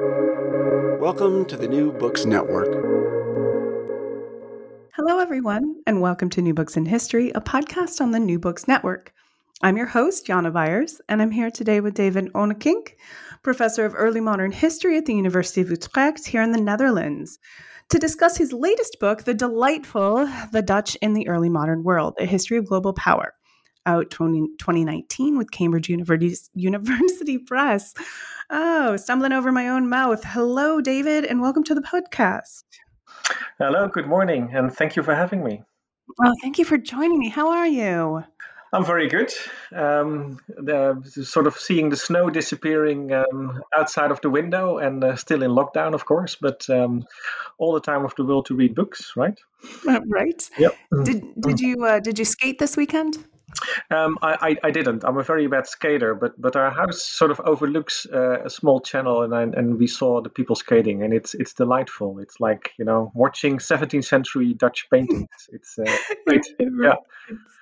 Welcome to the New Books Network. Hello, everyone, and welcome to New Books in History, a podcast on the New Books Network. I'm your host, Jana Byars, and I'm here today with David Onnekink, professor of early modern history at the University of Utrecht here in the Netherlands, to discuss his latest book, the delightful The Dutch in the Early Modern World A History of Global Power, out 20, 2019 with Cambridge University, University Press. Oh, stumbling over my own mouth. Hello, David, and welcome to the podcast. Hello, good morning, and thank you for having me. Oh, thank you for joining me. How are you? I'm very good. Um, the, sort of seeing the snow disappearing um, outside of the window, and uh, still in lockdown, of course, but um, all the time of the world to read books, right? Uh, right. Yep. Did Did you uh, Did you skate this weekend? Um, I, I, I, didn't. I'm a very bad skater, but but our house sort of overlooks uh, a small channel, and I, and we saw the people skating, and it's it's delightful. It's like you know watching 17th century Dutch paintings. It's uh, great. it, yeah.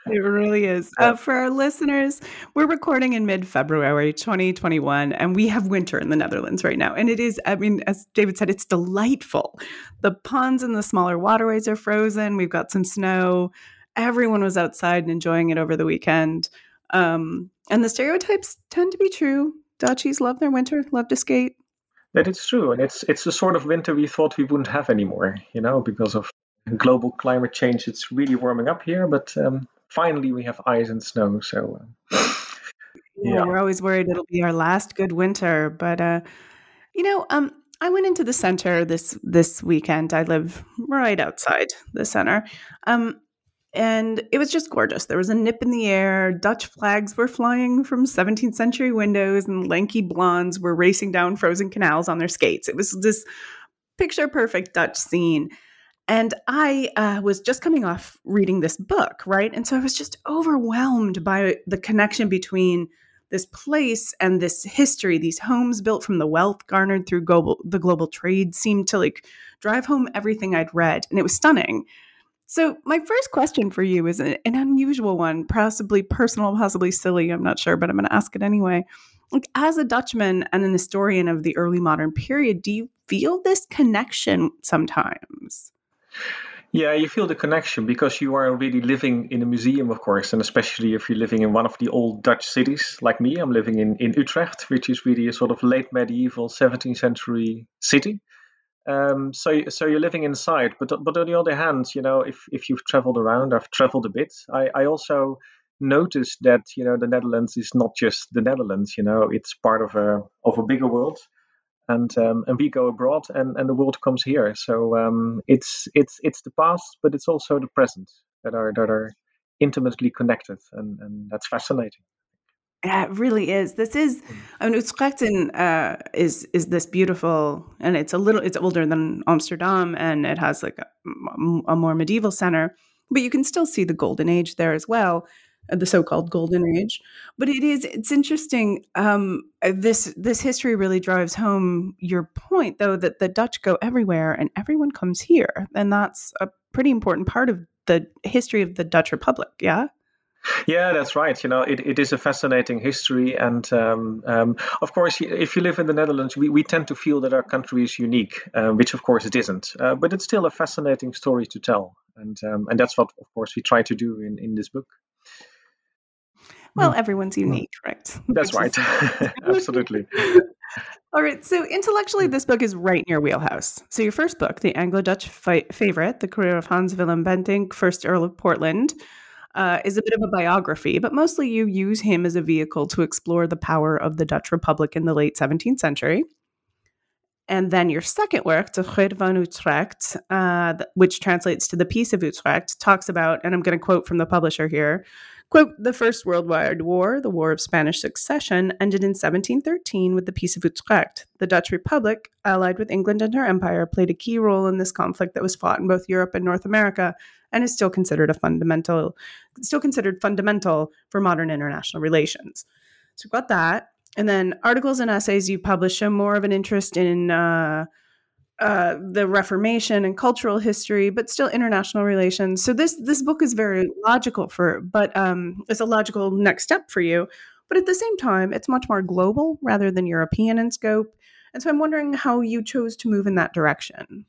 It really is. Uh, for our listeners, we're recording in mid February 2021, and we have winter in the Netherlands right now. And it is, I mean, as David said, it's delightful. The ponds and the smaller waterways are frozen. We've got some snow everyone was outside and enjoying it over the weekend. Um, and the stereotypes tend to be true. Dutchies love their winter, love to skate. That is true, and it's it's the sort of winter we thought we wouldn't have anymore. You know, because of global climate change, it's really warming up here. But um, finally, we have ice and snow. So, uh, yeah. yeah. we're always worried it'll be our last good winter. But uh, you know, um, I went into the center this this weekend. I live right outside the center. Um, and it was just gorgeous. There was a nip in the air. Dutch flags were flying from 17th century windows, and lanky blondes were racing down frozen canals on their skates. It was this picture perfect Dutch scene. And I uh, was just coming off reading this book, right? And so I was just overwhelmed by the connection between this place and this history. These homes built from the wealth garnered through global, the global trade seemed to like drive home everything I'd read. And it was stunning. So, my first question for you is an unusual one, possibly personal, possibly silly. I'm not sure, but I'm going to ask it anyway. As a Dutchman and an historian of the early modern period, do you feel this connection sometimes? Yeah, you feel the connection because you are really living in a museum, of course, and especially if you're living in one of the old Dutch cities like me. I'm living in, in Utrecht, which is really a sort of late medieval 17th century city. Um, so so you're living inside, but but on the other hand, you know, if if you've traveled around, I've traveled a bit. I, I also noticed that you know the Netherlands is not just the Netherlands. You know, it's part of a of a bigger world, and um, and we go abroad, and, and the world comes here. So um, it's it's it's the past, but it's also the present that are that are intimately connected, and and that's fascinating. Yeah, it really is. This is, mm. I mean, Utrechten uh, is is this beautiful, and it's a little, it's older than Amsterdam, and it has like a, a more medieval center, but you can still see the golden age there as well, uh, the so-called golden age. But it is, it's interesting. Um, this this history really drives home your point, though, that the Dutch go everywhere and everyone comes here, and that's a pretty important part of the history of the Dutch Republic. Yeah. Yeah, that's right. You know, it, it is a fascinating history. And um, um, of course, if you live in the Netherlands, we, we tend to feel that our country is unique, uh, which of course it isn't. Uh, but it's still a fascinating story to tell. And, um, and that's what, of course, we try to do in, in this book. Well, mm. everyone's mm. unique, right? That's right. Absolutely. All right. So, intellectually, this book is right in your wheelhouse. So, your first book, The Anglo Dutch fi- Favorite, The Career of Hans Willem Bentinck, 1st Earl of Portland, uh, is a bit of a biography, but mostly you use him as a vehicle to explore the power of the Dutch Republic in the late 17th century. And then your second work, De Vrede van Utrecht, uh, which translates to the Peace of Utrecht, talks about, and I'm going to quote from the publisher here, quote, the First Worldwide War, the War of Spanish Succession, ended in 1713 with the Peace of Utrecht. The Dutch Republic, allied with England and her empire, played a key role in this conflict that was fought in both Europe and North America and is still considered a fundamental, still considered fundamental for modern international relations. So we've got that, and then articles and essays you publish show more of an interest in uh, uh, the Reformation and cultural history, but still international relations. So this this book is very logical for, but um, it's a logical next step for you. But at the same time, it's much more global rather than European in scope. And so I'm wondering how you chose to move in that direction.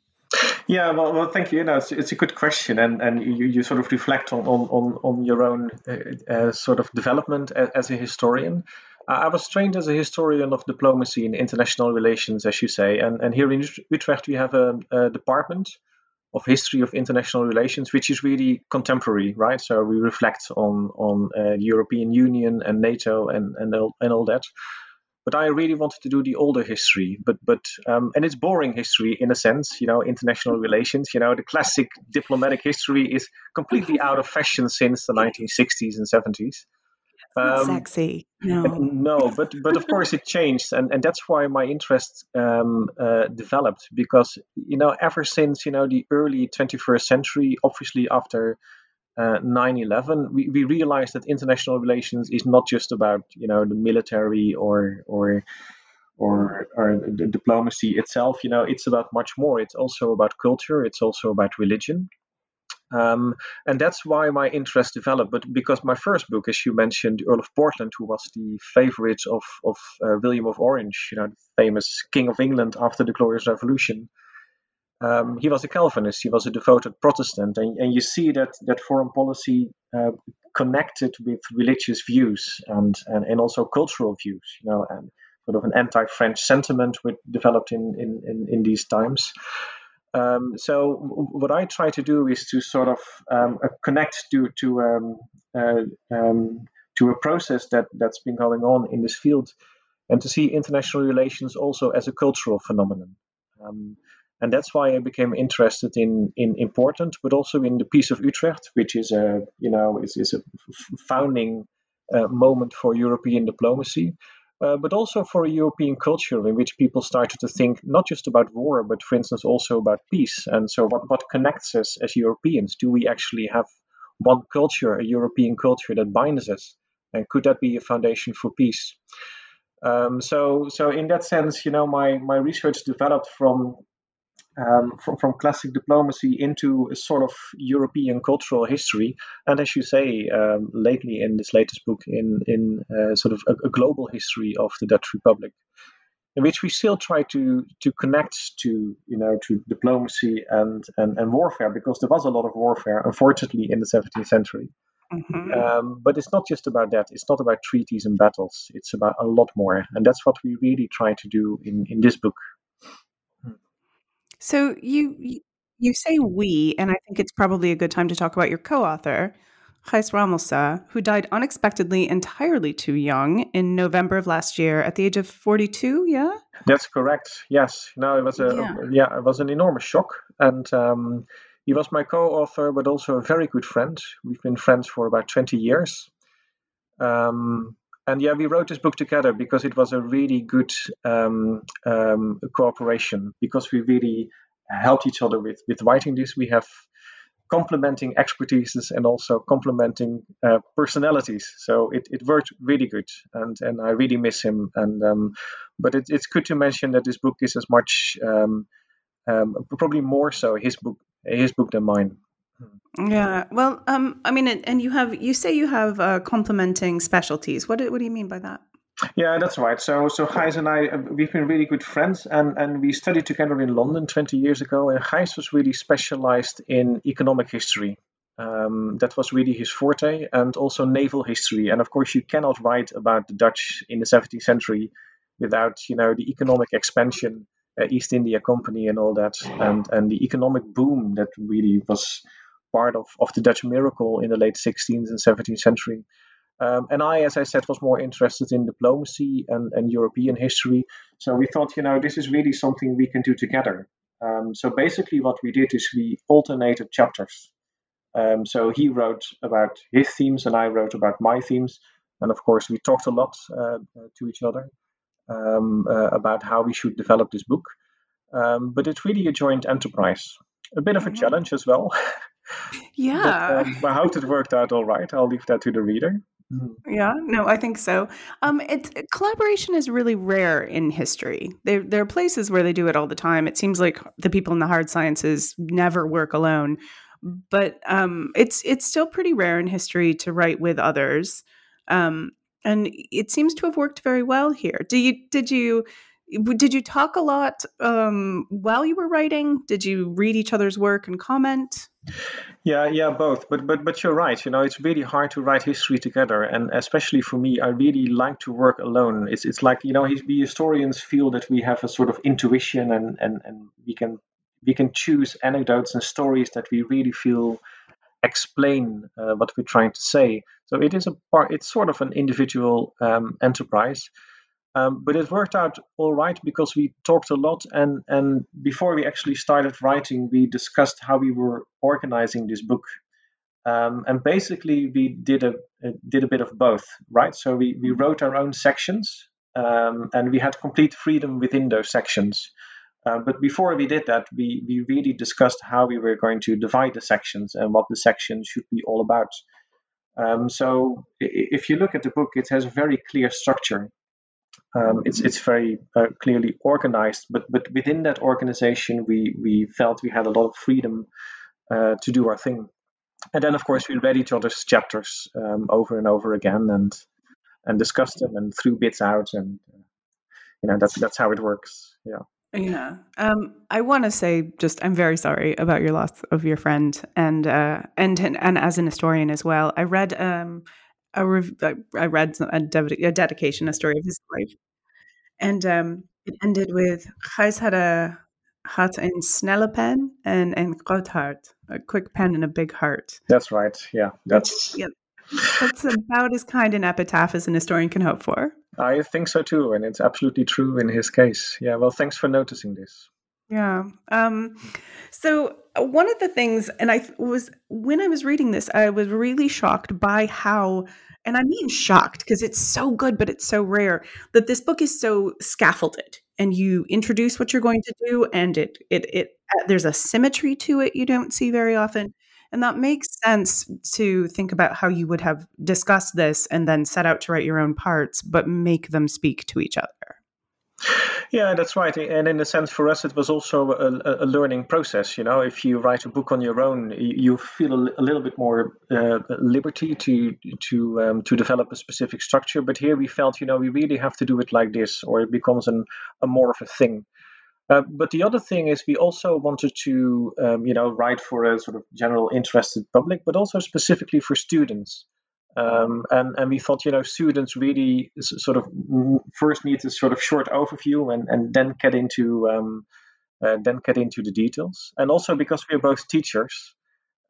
Yeah, well, well thank you. No, it's, it's a good question, and and you, you sort of reflect on on on, your own uh, uh, sort of development as, as a historian. I was trained as a historian of diplomacy and international relations, as you say, and and here in Utrecht we have a, a department of history of international relations, which is really contemporary, right? So we reflect on on uh, European Union and NATO and and all, and all that. But I really wanted to do the older history, but but um, and it's boring history in a sense, you know, international relations. You know, the classic diplomatic history is completely out of fashion since the 1960s and 70s. Um, sexy. No. no, but but of course it changed, and, and that's why my interest um, uh, developed because you know ever since you know the early 21st century, obviously after uh, 9/11, we, we realized that international relations is not just about you know the military or or or, or the diplomacy itself. You know, it's about much more. It's also about culture. It's also about religion. Um, and that's why my interest developed. But because my first book, as you mentioned, The Earl of Portland, who was the favorite of, of uh, William of Orange, you know, the famous King of England after the Glorious Revolution, um, he was a Calvinist. He was a devoted Protestant, and, and you see that that foreign policy uh, connected with religious views and, and and also cultural views. You know, and sort of an anti-French sentiment which developed in in, in, in these times. Um, so what I try to do is to sort of um, uh, connect to to um, uh, um, to a process that that's been going on in this field, and to see international relations also as a cultural phenomenon. Um, and that's why I became interested in in important, but also in the Peace of Utrecht, which is a you know is, is a founding uh, moment for European diplomacy uh, but also for a European culture in which people started to think not just about war, but for instance also about peace. And so, what, what connects us as Europeans? Do we actually have one culture, a European culture that binds us? And could that be a foundation for peace? Um, so, so in that sense, you know, my my research developed from um, from, from classic diplomacy into a sort of European cultural history, and as you say, um, lately in this latest book, in in uh, sort of a, a, global history of the Dutch Republic, in which we still try to to connect to you know to diplomacy and and, and warfare, because there was a lot of warfare, unfortunately, in the 17th century. Mm-hmm. Um, but it's not just about that. It's not about treaties and battles. It's about a lot more, and that's what we really try to do in in this book. So you you say we, and I think it's probably a good time to talk about your co-author, Gijs Rommelse, who died unexpectedly entirely too young in November of last year at the age of 42, yeah? That's correct. Yes. No, it was a yeah, yeah it was an enormous shock and um, he was my co-author but also a very good friend. We've been friends for about 20 years. Um, and yeah, we wrote this book together because it was a really good um, um, cooperation because we really helped each other with with writing this. We have complementing expertises and also complementing uh, personalities. So it, it worked really good, and and I really miss him. And um, but it, it's good to mention that this book is as much, um, um, probably more so his book his book than mine. Yeah. Well, um, I mean, and you have you say you have uh, complementing specialties. What do, what do you mean by that? Yeah, that's right. So, so Gijs and I, uh, we've been really good friends, and, and we studied together in London 20 years ago. And Gijs was really specialized in economic history. Um, that was really his forte, and also naval history. And of course, you cannot write about the Dutch in the 17th century without, you know, the economic expansion, uh, East India Company, and all that, and and the economic boom that really was part of, of the Dutch miracle in the late 16th and 17th century. Um, and I, as I said, was more interested in diplomacy and, and European history. So we thought, you know, this is really something we can do together. Um, so basically, what we did is we alternated chapters. Um, so he wrote about his themes, and I wrote about my themes. And of course, we talked a lot uh, to each other um, uh, about how we should develop this book. Um, but it's really a joint enterprise. A bit of a mm-hmm. challenge as well. Yeah. But, um, I hope it worked out all right. I'll leave that to the reader. Mm-hmm. Yeah, no, I think so. Um, it's collaboration is really rare in history. There, there are places where they do it all the time. It seems like the people in the hard sciences never work alone, but um, it's it's still pretty rare in history to write with others. Um, and it seems to have worked very well here. Do you did you did you talk a lot um, while you were writing? Did you read each other's work and comment? Yeah, yeah, both. But but but you're right. You know, it's really hard to write history together, and especially for me, I really like to work alone. It's it's like you know, we historians feel that we have a sort of intuition, and and and we can we can choose anecdotes and stories that we really feel explain uh, what we're trying to say. So it is a part. It's sort of an individual um, enterprise. Um, but it worked out all right because we talked a lot, and and before we actually started writing, we discussed how we were organizing this book, um, and basically we did a, a, did a bit of both, right? So we we wrote our own sections, um, and we had complete freedom within those sections. Uh, but before we did that, we we really discussed how we were going to divide the sections and what the sections should be all about. Um, so if you look at the book, it has a very clear structure. Um, it's it's very uh, clearly organized, but but within that organization, we we felt we had a lot of freedom uh, to do our thing. And then, of course, we read each other's chapters um, over and over again, and and discussed them and threw bits out, and uh, you know that's that's how it works. Yeah. Yeah. Um, I want to say just I'm very sorry about your loss of your friend, and uh, and and as an historian as well. I read um, a rev- I read a, de- a dedication, a story of his life, and um, it ended with Gijs had a had een snelle pen and een groot hart, a quick pen and a big heart. That's right. Yeah, that's yeah, that's about as kind an epitaph as an historian can hope for. I think so too, and it's absolutely true in his case. Yeah. Well, thanks for noticing this. Yeah. Um, so one of the things, and I was when I was reading this, I was really shocked by how, and I mean shocked because it's so good, but it's so rare that this book is so scaffolded, and you introduce what you're going to do, and it it it uh, there's a symmetry to it you don't see very often. And that makes sense to think about how you would have discussed this and then set out to write your own parts, but make them speak to each other. Yeah, that's right. And in a sense, for us, it was also a, a learning process. You know, if you write a book on your own, you feel a, little bit more uh, liberty to to um, to develop a specific structure. But here we felt, you know, we really have to do it like this, or it becomes an, a more of a thing. Uh, but the other thing is, we also wanted to, um, you know, write for a sort of general interested public, but also specifically for students. Um, and, and we thought, you know, students really sort of first need a sort of short overview and, and then get into um, uh, then get into the details. And also because we're both teachers,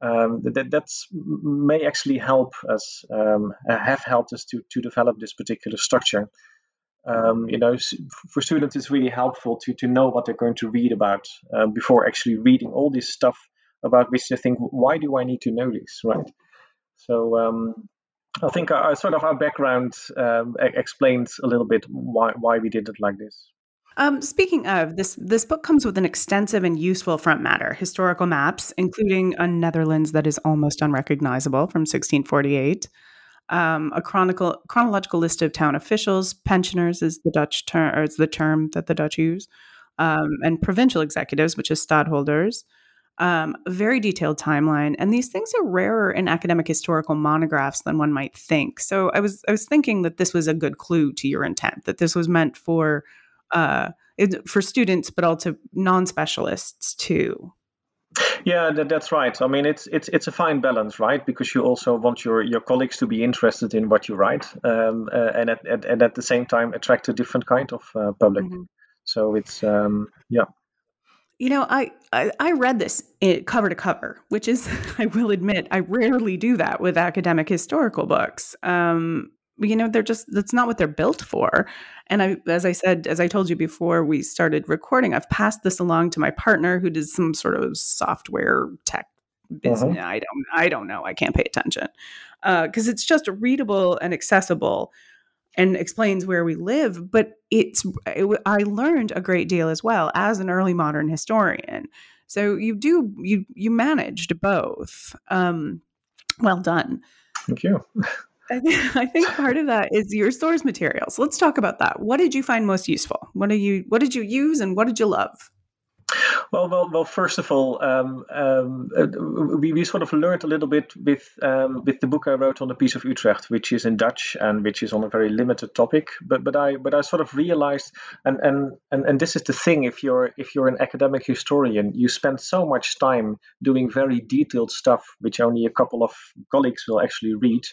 um, that that's may actually help us um, have helped us to to develop this particular structure. Um, you know, for students, it's really helpful to to know what they're going to read about uh, before actually reading all this stuff about which they think, why do I need to know this, right? So um, I think our, sort of our background um, explains a little bit why why we did it like this. Um, speaking of this, this book comes with an extensive and useful front matter, historical maps, including a Netherlands that is almost unrecognizable from 1648, um, a chronicle chronological list of town officials, pensioners is the Dutch term, or is the term that the Dutch use, um, and provincial executives, which is stadholders um, a very detailed timeline and these things are rarer in academic historical monographs than one might think so i was i was thinking that this was a good clue to your intent that this was meant for uh, for students but also non-specialists too yeah, that, that's right. I mean, it's it's it's a fine balance, right? Because you also want your, your colleagues to be interested in what you write, um, uh, and at, at, and at the same time attract a different kind of uh, public. Mm-hmm. So it's um, yeah. You know, I, I, I read this cover to cover, which is, I will admit, I rarely do that with academic historical books. Um, you know, they're just that's not what they're built for. And I, as I said, as I told you before we started recording, I've passed this along to my partner who does some sort of software tech business. Uh-huh. I don't, I don't know. I can't pay attention because uh, it's just readable and accessible and explains where we live but it's it, i learned a great deal as well as an early modern historian so you do you you managed both um well done thank you I think, I think part of that is your source materials. Let's talk about that. What did you find most useful? What do you what did you use and what did you love? Well, well, well. First of all, um, um, uh, we, we sort of learned a little bit with um, with the book I wrote on the Peace of Utrecht, which is in Dutch and which is on a very limited topic. But but I but I sort of realized, and and and, and this is the thing: if you're if you're an academic historian, you spend so much time doing very detailed stuff, which only a couple of colleagues will actually read.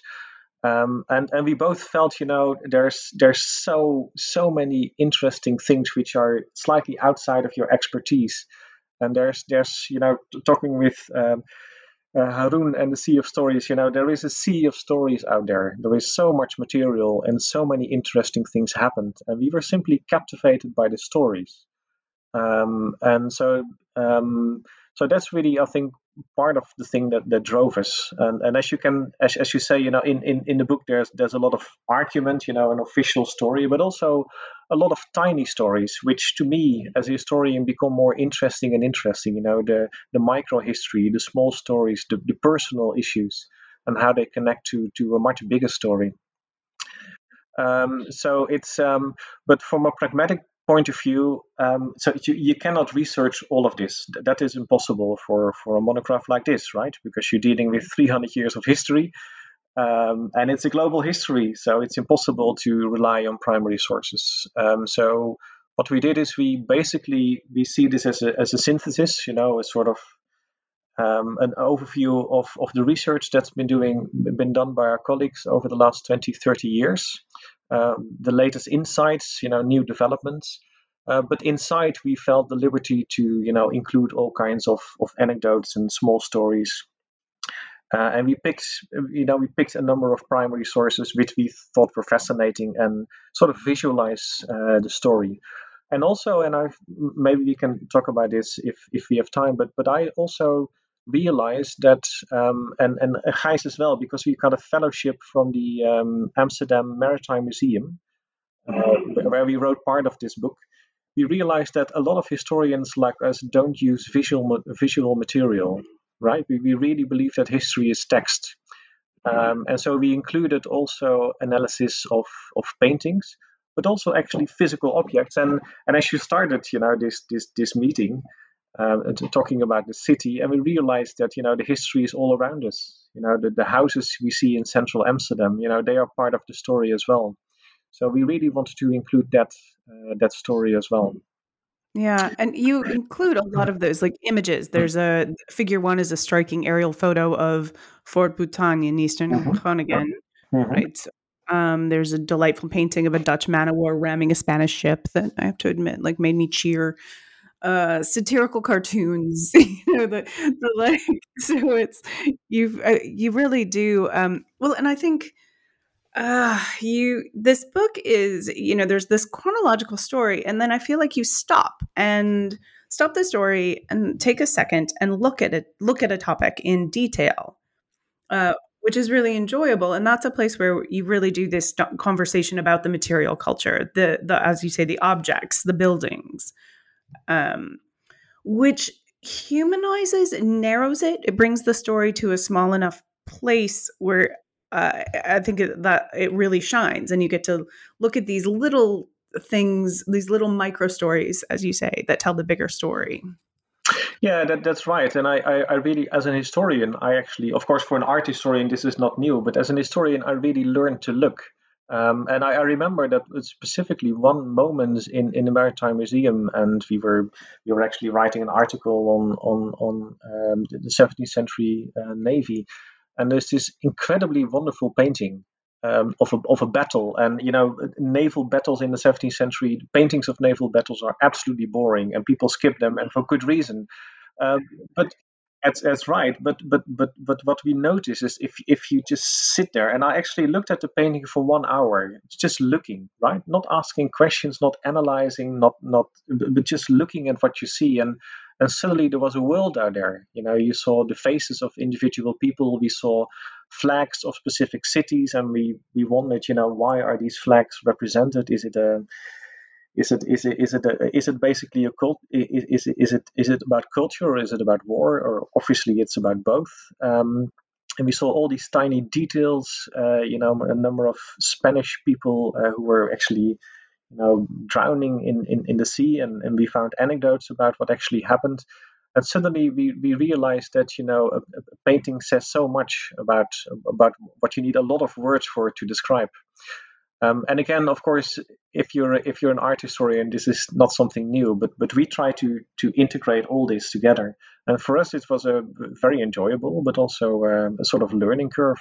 Um, and and we both felt, you know, there's there's so so many interesting things which are slightly outside of your expertise and there's there's you know talking with um, uh, Haroun and the Sea of Stories, you know, there is a sea of stories out there. There is so much material and so many interesting things happened, and we were simply captivated by the stories. Um, and so, um, so that's really, I think, part of the thing that, that drove us. And, and as you can, as, as you say, you know, in, in, in the book, there's there's a lot of argument, you know, an official story, but also a lot of tiny stories, which to me as a historian become more interesting and interesting. You know, the the micro history, the small stories, the, the personal issues, and how they connect to to a much bigger story. Um, so it's um, but from a pragmatic point of view, um, so you, you cannot research all of this. That is impossible for, for a monograph like this, right? Because you're dealing with 300 years of history, um, and it's a global history, so it's impossible to rely on primary sources. Um, so what we did is we basically we see this as a, as a synthesis, you know, a sort of um, an overview of, of the research that's been doing been done by our colleagues over the last 20 30 years um, the latest insights, you know, new developments. Uh, but inside, we felt the liberty to, you know, include all kinds of, of anecdotes and small stories. Uh, and we picked, you know, we picked a number of primary sources which we thought were fascinating and sort of visualize uh, the story. And also, and I maybe we can talk about this if if we have time. But but I also realized that, um, and, and Gijs as well, because we got a fellowship from the um, Amsterdam Maritime Museum, uh, where we wrote part of this book, we realized that a lot of historians like us don't use visual visual material, right? We, we really believe that history is text. Um, and so we included also analysis of, of paintings, but also actually physical objects. And, and as you started, you know, this, this, this meeting, uh, talking about the city, and we realized that you know the history is all around us. You know, the, the houses we see in central Amsterdam, you know, they are part of the story as well. So we really wanted to include that uh, that story as well. Yeah, and you include a lot of those like images. There's a figure one is a striking aerial photo of Fort Bourtange in eastern mm-hmm. Mm-hmm. right? Um, there's a delightful painting of a Dutch man of war ramming a Spanish ship that I have to admit, like, made me cheer uh satirical cartoons you know the, the like so it's you uh, you really do um well and i think uh you this book is you know there's this chronological story and then i feel like you stop and stop the story and take a second and look at it look at a topic in detail uh which is really enjoyable and that's a place where you really do this conversation about the material culture the the as you say the objects the buildings um, which humanizes narrows it. It brings the story to a small enough place where uh, I think that it really shines, and you get to look at these little things, these little micro stories, as you say, that tell the bigger story. Yeah, that, that's right. And I, I, I, really, as an historian, I actually, of course, for an art historian, this is not new, but as an historian, I really learned to look um, and I, I, remember that specifically one moment in, in the Maritime Museum, and we were we were actually writing an article on on on um, the 17th century uh, navy, and there's this incredibly wonderful painting um, of a of a battle, and you know naval battles in the 17th century, paintings of naval battles are absolutely boring, and people skip them, and for good reason. Um, but that's that's right. But but but but what we notice is if if you just sit there, and I actually looked at the painting for one hour, just looking, right, not asking questions, not analyzing, not not, but just looking at what you see, and and suddenly there was a world out there. You know, you saw the faces of individual people. We saw flags of specific cities, and we we wondered, you know, why are these flags represented? Is it a is it is it is it a, is it basically a cult? Is it is it is it about culture or is it about war? Or obviously it's about both. Um, and we saw all these tiny details. Uh, you know, a number of Spanish people uh, who were actually you know, drowning in, in, in the sea, and, and we found anecdotes about what actually happened. And suddenly we, we realized that you know a, a painting says so much about about what you need a lot of words for to describe. Um, and again, of course, if you're if you're an art historian, this is not something new. But but we try to to integrate all this together. And for us, it was a very enjoyable, but also uh, a sort of learning curve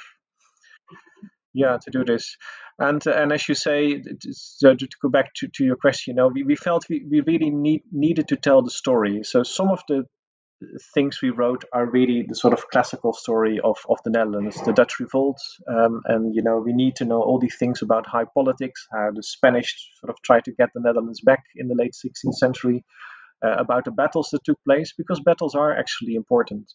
yeah to do this and and as you say so to go back to, to your question you know we, we felt we, we really need needed to tell the story so some of the things we wrote are really the sort of classical story of, of the Netherlands, the Dutch revolt, um, and you know we need to know all these things about high politics, how the Spanish sort of tried to get the Netherlands back in the late 16th century, uh, about the battles that took place because battles are actually important.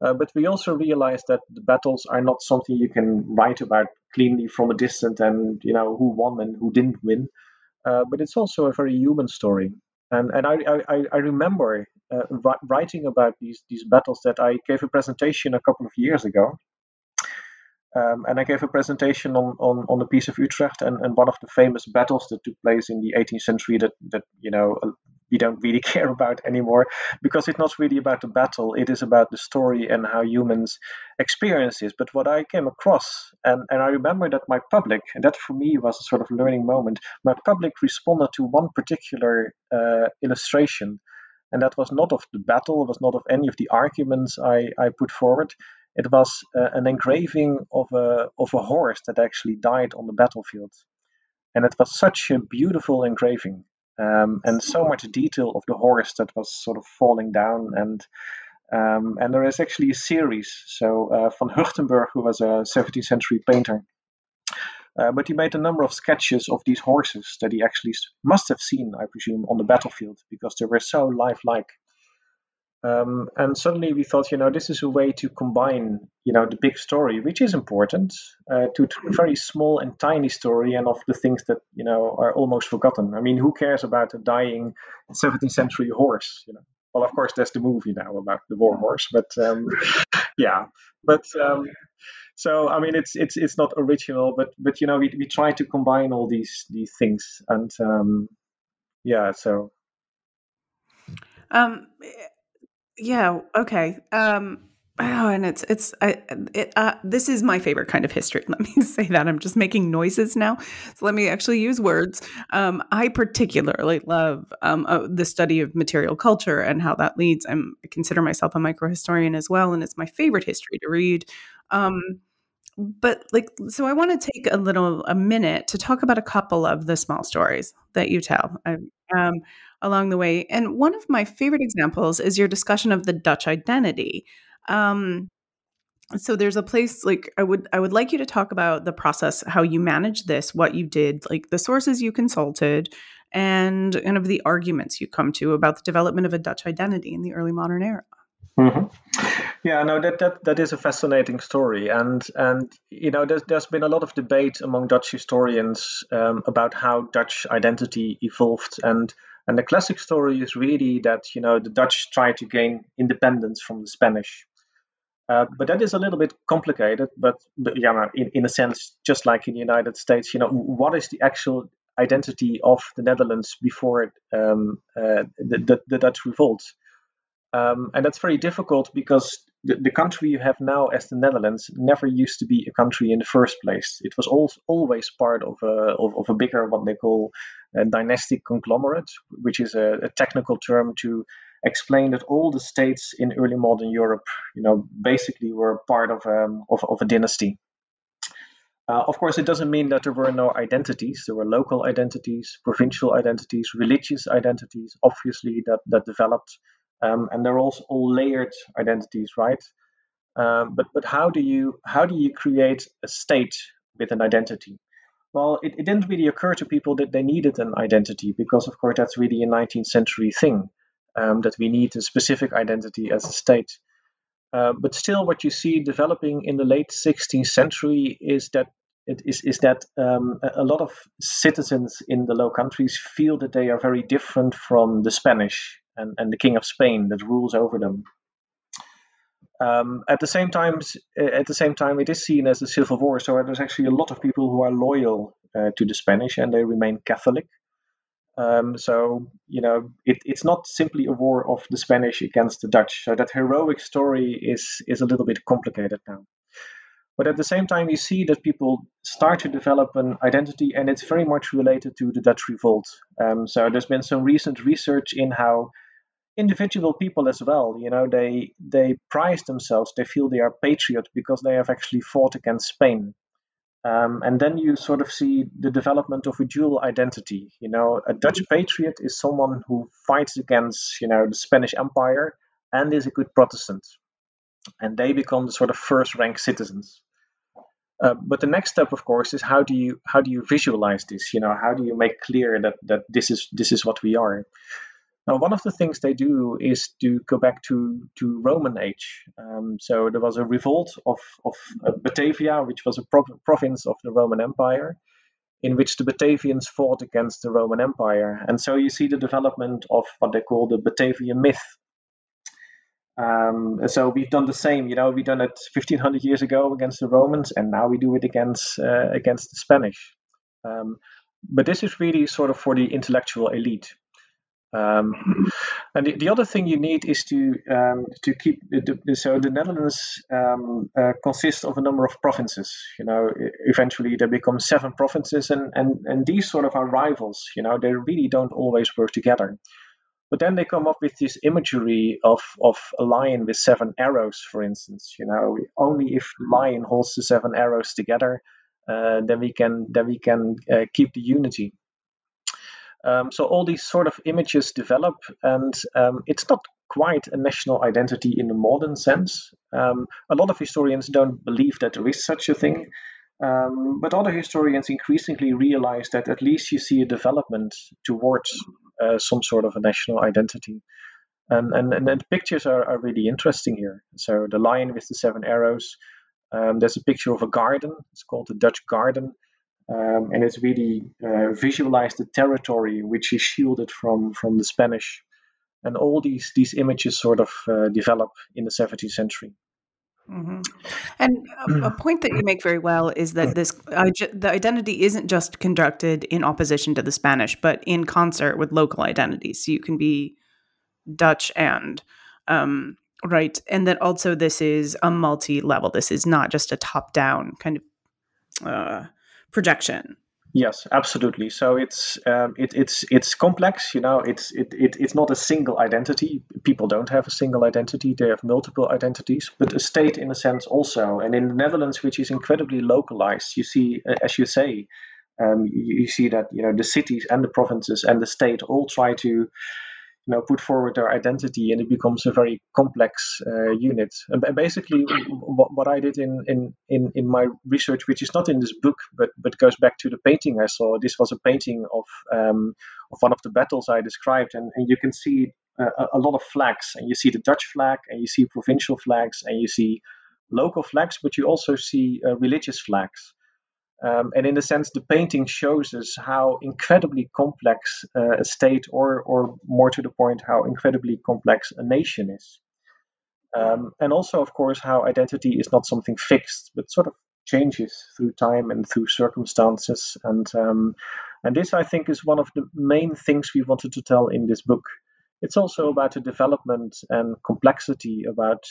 Uh, but we also realized that the battles are not something you can write about cleanly from a distance and you know who won and who didn't win. Uh, but it's also a very human story. And and I I, I remember writing about these these battles that I gave a presentation a couple of years ago. Um, and I gave a presentation on, on, on the Peace of Utrecht and, and one of the famous battles that took place in the 18th century that, that you know we don't really care about anymore. Because it's not really about the battle it is about the story and how humans experience this. But what i came across and, and i remember that my public and that for me was a sort of learning moment my public responded to one particular uh, illustration and that was not of the battle it was not of any of the arguments i, I put forward it was uh, an engraving of a, of a horse that actually died on the battlefield and it was such a beautiful engraving um, and so much detail of the horse that was sort of falling down and um, and there is actually a series. So uh, van Huchtenburg, who was a 17th century painter, uh, but he made a number of sketches of these horses that he actually must have seen, I presume, on the battlefield because they were so lifelike. Um, and suddenly we thought, you know, this is a way to combine, you know, the big story, which is important, uh, to, to, a very small and tiny story, and of the things that you know are almost forgotten. I mean, who cares about a dying 17th century horse? You know, well, of course, there's the movie now about the war horse, but um, yeah, but um, so I mean, it's it's it's not original, but but you know, we we try to combine all these these things, and um, yeah, so. Um, yeah. Okay. Um, oh, and it's it's I, it. Uh, this is my favorite kind of history. Let me say that. I'm just making noises now, so let me actually use words. Um, I particularly love um, uh, the study of material culture and how that leads. I'm, I consider myself a microhistorian as well, and it's my favorite history to read. Um, but like, so I want to take a little a minute to talk about a couple of the small stories that you tell. Um, along the way. And one of my favorite examples is your discussion of the Dutch identity. Um, so there's a place like I would I would like you to talk about the process, how you managed this, what you did, like the sources you consulted, and kind of the arguments you come to about the development of a Dutch identity in the early modern era. Mm-hmm. Yeah, no, that, that that is a fascinating story, and and you know, there's there's been a lot of debate among Dutch historians um, about how Dutch identity evolved, and and the classic story is really that you know the Dutch tried to gain independence from the Spanish. Uh, but that is a little bit complicated. But, but yeah, in, in a sense, just like in the United States, you know, what is the actual identity of the Netherlands before um, uh, the, the, the, Dutch revolt? Um, and that's very difficult because the, the, country you have now as the Netherlands never used to be a country in the first place. It was all, always part of a, of, of a bigger, what they call a dynastic conglomerate, which is a, a, technical term to explain that all the states in early modern Europe, you know, basically were part of, um, of, of a dynasty. Uh, of course, it doesn't mean that there were no identities. There were local identities, provincial identities, religious identities, obviously, that, that developed. Um, and they're also all layered identities, right? Um, but but how do you how do you create a state with an identity? Well, it, it didn't really occur to people that they needed an identity because, of course, that's really a 19th century thing um, that we need a specific identity as a state. Uh, but still, what you see developing in the late 16th century is that it is, is that um, a lot of citizens in the Low Countries feel that they are very different from the Spanish and, and the King of Spain that rules over them. Um, at the same time, at the same time, it is seen as a civil war. So there's actually a lot of people who are loyal uh, to the Spanish and they remain Catholic. Um, so you know, it, it's not simply a war of the Spanish against the Dutch. So that heroic story is is a little bit complicated now. But at the same time, you see that people start to develop an identity, and it's very much related to the Dutch Revolt. Um, so there's been some recent research in how individual people as well, you know, they they prize themselves, they feel they are patriot because they have actually fought against Spain. Um, and then you sort of see the development of a dual identity. You know, a Dutch patriot is someone who fights against, you know, the Spanish Empire and is a good Protestant. And they become the sort of first rank citizens. Uh, but the next step, of course, is how do you how do you visualize this? You know, how do you make clear that that this is this is what we are? Now, one of the things they do is to go back to, to Roman age. Um, so there was a revolt of, of uh, Batavia, which was a pro- province of the Roman Empire, in which the Batavians fought against the Roman Empire. And so you see the development of what they call the Batavian myth. Um, so we've done the same, you know, we've done it 1500 years ago against the Romans, and now we do it against uh, against the Spanish. Um, but this is really sort of for the intellectual elite. Um, and the, the, other thing you need is to um, to keep the, the, so the Netherlands um, uh, consists of a number of provinces. You know, eventually they become seven provinces, and and and these sort of are rivals. You know, they really don't always work together. But then they come up with this imagery of of a lion with seven arrows, for instance. You know, only if lion holds the seven arrows together, uh, then we can then we can uh, keep the unity. Um, so all these sort of images develop, and um, it's not quite a national identity in the modern sense. Um, a lot of historians don't believe that there is such a thing, um, but other historians increasingly realize that at least you see a development towards uh, some sort of a national identity. And, and, and the pictures are, are really interesting here. So the lion with the seven arrows. Um, there's a picture of a garden. It's called the Dutch Garden um, and it's really uh, visualized the territory which is shielded from from the Spanish, and all these these images sort of uh, develop in the 17th century. Mm-hmm. And a, a, point that you make very well is that this the identity isn't just conducted in opposition to the Spanish, but in concert with local identities. So you can be Dutch and um, right, and that also this is a multi-level. This is not just a top-down kind of uh, projection. Yes, absolutely. So it's um, it, it's it's complex. You know, it's it, it it's not a single identity. People don't have a single identity; they have multiple identities. But a state, in a sense, also. And in the Netherlands, which is incredibly localized, you see, as you say, um, you, you see that you know the cities and the provinces and the state all try to you know put forward their identity and it becomes a very complex uh, unit. And basically what, what i did in, in in in my research which is not in this book but but goes back to the painting i saw this was a painting of um, of one of the battles i described. And, and you can see a, a lot of flags. And you see the dutch flag and you see provincial flags and you see local flags but you also see uh, religious flags um, and in a sense, the painting shows us how incredibly complex uh, a state, or, or more to the point, how incredibly complex a nation is. Um, and also, of course, how identity is not something fixed, but sort of changes through time and through circumstances. And um, and this, I think, is one of the main things we wanted to tell in this book. It's also about the development and complexity about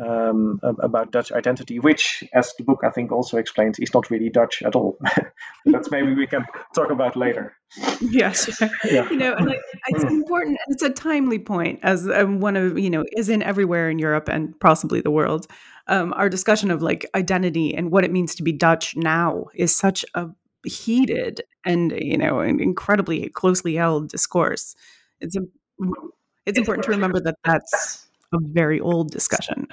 um, about Dutch identity, which, as the book I think also explains, is not really Dutch at all. That's maybe we can talk about later. Yes, yeah. you know, and it's important. It's a timely point, as um, one of you know is in everywhere in Europe and possibly the world. Um, our discussion of like identity and what it means to be Dutch now is such a heated and you know an incredibly closely held discourse. It's a, it's important to remember that that's a very old discussion.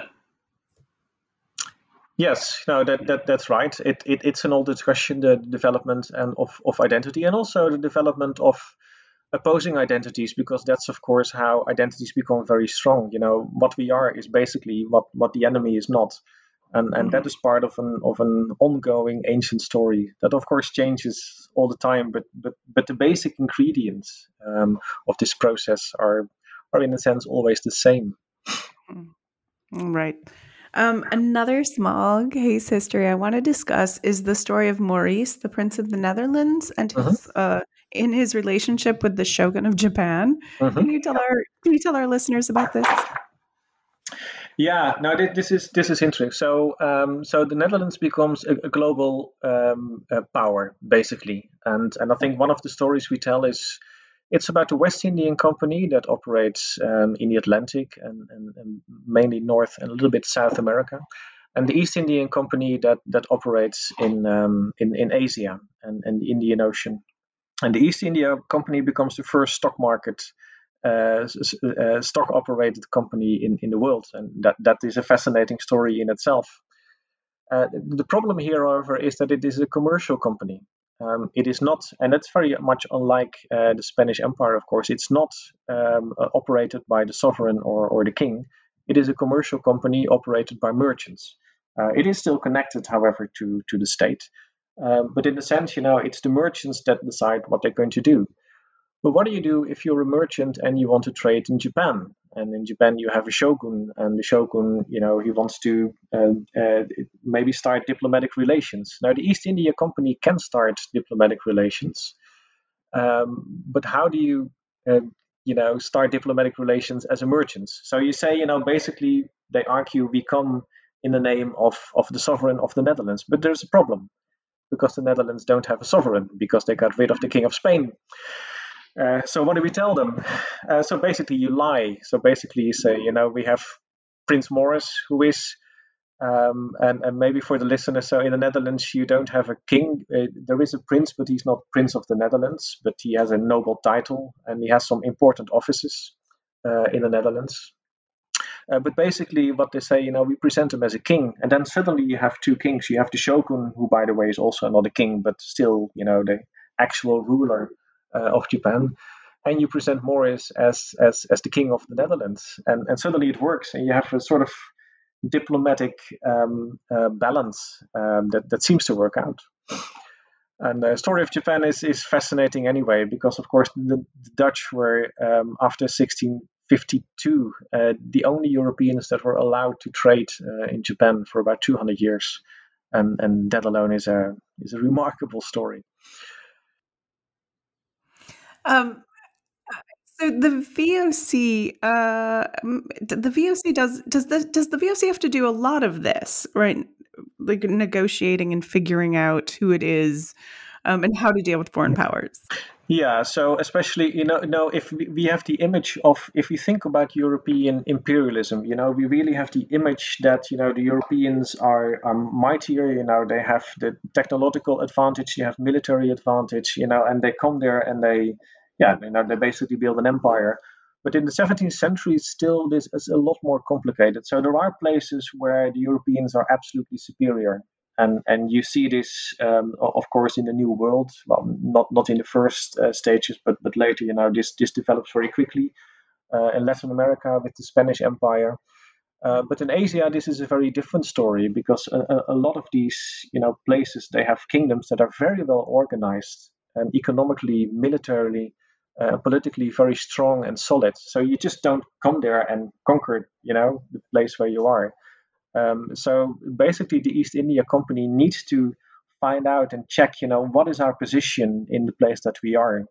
Yes, no, that, that that's right. It, it it's an old discussion, the development and of, of identity, and also the development of opposing identities, because that's of course how identities become very strong. You know, what we are is basically what, what the enemy is not, and and that mm-hmm. is part of an of an ongoing ancient story that of course changes all the time. But but but the basic ingredients um, of this process are are in a sense always the same. Mm. Right. Um, another small case history I want to discuss is the story of Maurice, the Prince of the Netherlands, and his uh-huh. uh, in his relationship with the shogun of Japan. Mm-hmm. Can you tell our Can you tell our listeners about this? Yeah, no, this is this is interesting. So, um, so the Netherlands becomes a, a global um, uh, power basically, and and I think one of the stories we tell is it's about the West Indian Company that operates um, in the Atlantic and, and, and, mainly North and a little bit South America, and the East Indian Company that that operates in um, in, in Asia and, and the Indian Ocean. And the East India Company becomes the first stock market uh, uh, stock operated company in, in the world. And that, that is a fascinating story in itself. Uh, the problem here, however, is that it is a commercial company. Um, it is not, and that's very much unlike uh, the Spanish Empire, of course, it's not um, uh, operated by the sovereign or, or the king. It is a commercial company operated by merchants. Uh, it is still connected, however, to, to the state. Um, but in a sense, you know, it's the merchants that decide what they're going to do. But what do you do if you're a merchant and you want to trade in Japan? And in Japan, you have a shogun, and the shogun, you know, he wants to uh, uh, maybe start diplomatic relations. Now, the East India Company can start diplomatic relations, um, but how do you, uh, you know, start diplomatic relations as a merchant? So you say, you know, basically they argue we come in the name of of the sovereign of the Netherlands, but there's a problem because the Netherlands don't have a sovereign because they got rid of the king of Spain. Uh, so what do we tell them? Uh, so basically, you lie. So basically, you say, you know, we have Prince Maurice, who is, um, and, and maybe for the listeners, so in the Netherlands, you don't have a king. Uh, there is a prince, but he's not Prince of the Netherlands, but he has a noble title and he has some important offices uh, in the Netherlands. Uh, but basically, what they say, you know, we present him as a king, and then suddenly you have two kings. You have the shogun, who, by the way, is also not a king, but still, you know, the actual ruler of Japan, and you present Maurice as, as as the king of the Netherlands, and and suddenly it works, and you have a sort of diplomatic um, uh, balance um, that that seems to work out. And the story of Japan is, is fascinating anyway, because of course the, the Dutch were um, after 1652 uh, the only Europeans that were allowed to trade uh, in Japan for about 200 years, and and that alone is a is a remarkable story. Um, so the VOC, uh, the VOC does does the does the VOC have to do a lot of this, right? Like negotiating and figuring out who it is, um, and how to deal with foreign powers. Yeah, so especially you know, know, if we have the image of if we think about European imperialism, you know, we really have the image that you know the Europeans are, are mightier. You know, they have the technological advantage, they have military advantage. You know, and they come there and they, yeah, you know, they basically build an empire. But in the 17th century, still this is a lot more complicated. So there are places where the Europeans are absolutely superior and and you see this um, of course in the new world well not not in the first uh, stages but but later you know this this develops very quickly uh, in latin america with the spanish empire. Uh, but in asia this is a very different story because a, a, lot of these you know places they have kingdoms that are very well organized and economically militarily uh, politically very strong and solid. So you just don't come there and conquer you know the place where you are um, so basically, the East India Company needs to find out and check, you know, what is our position in the place that we are.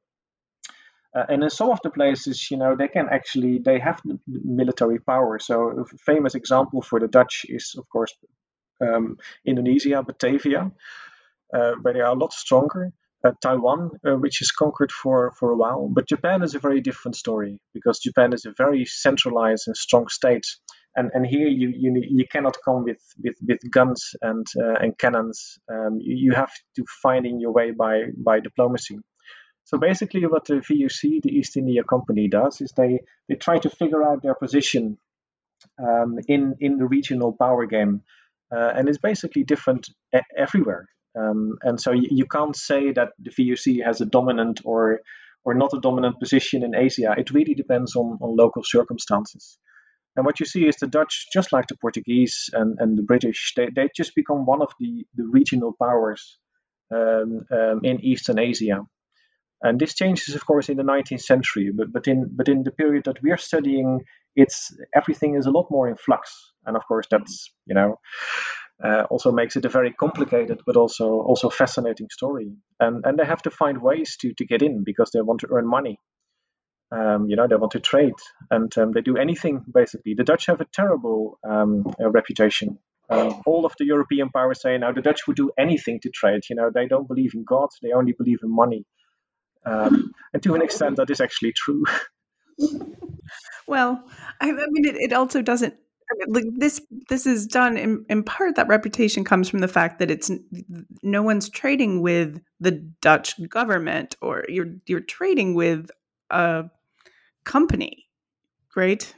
Uh, and in some of the places, you know, they can actually they have military power. So a famous example for the Dutch is, of course, um, Indonesia, Batavia, uh, where they are a lot stronger. Uh, Taiwan, uh, which is conquered for, for a while. But Japan is a very different story because Japan is a very centralized and strong state and and here you you you cannot come with with, with guns and uh, and cannons. Um, you, you have to finding your way by by diplomacy. So basically, what the VOC, the East India Company, does is they they try to figure out their position um, in in the regional power game, uh, and it's basically different everywhere. Um, and so you, you can't say that the VOC has a dominant or or not a dominant position in Asia. It really depends on, on local circumstances. And what you see is the Dutch, just like the Portuguese and, and the British, they, they just become one of the, the regional powers um, um, in Eastern Asia. And this changes, of course, in the 19th century. But, but, in, but in the period that we are studying, it's everything is a lot more in flux. And of course, that's, you know, uh, also makes it a very complicated but also also fascinating story. And and they have to find ways to to get in because they want to earn money. Um, you know, they want to trade, and um, they do anything basically. The Dutch have a terrible um, uh, reputation. Um, all of the European powers say now the Dutch would do anything to trade. You know, they don't believe in God; they only believe in money. Um, and to an extent, that is actually true. well, I, I mean, it, it also doesn't like this this is done in, in part that reputation comes from the fact that it's no one's trading with the Dutch government or you're you're trading with a company right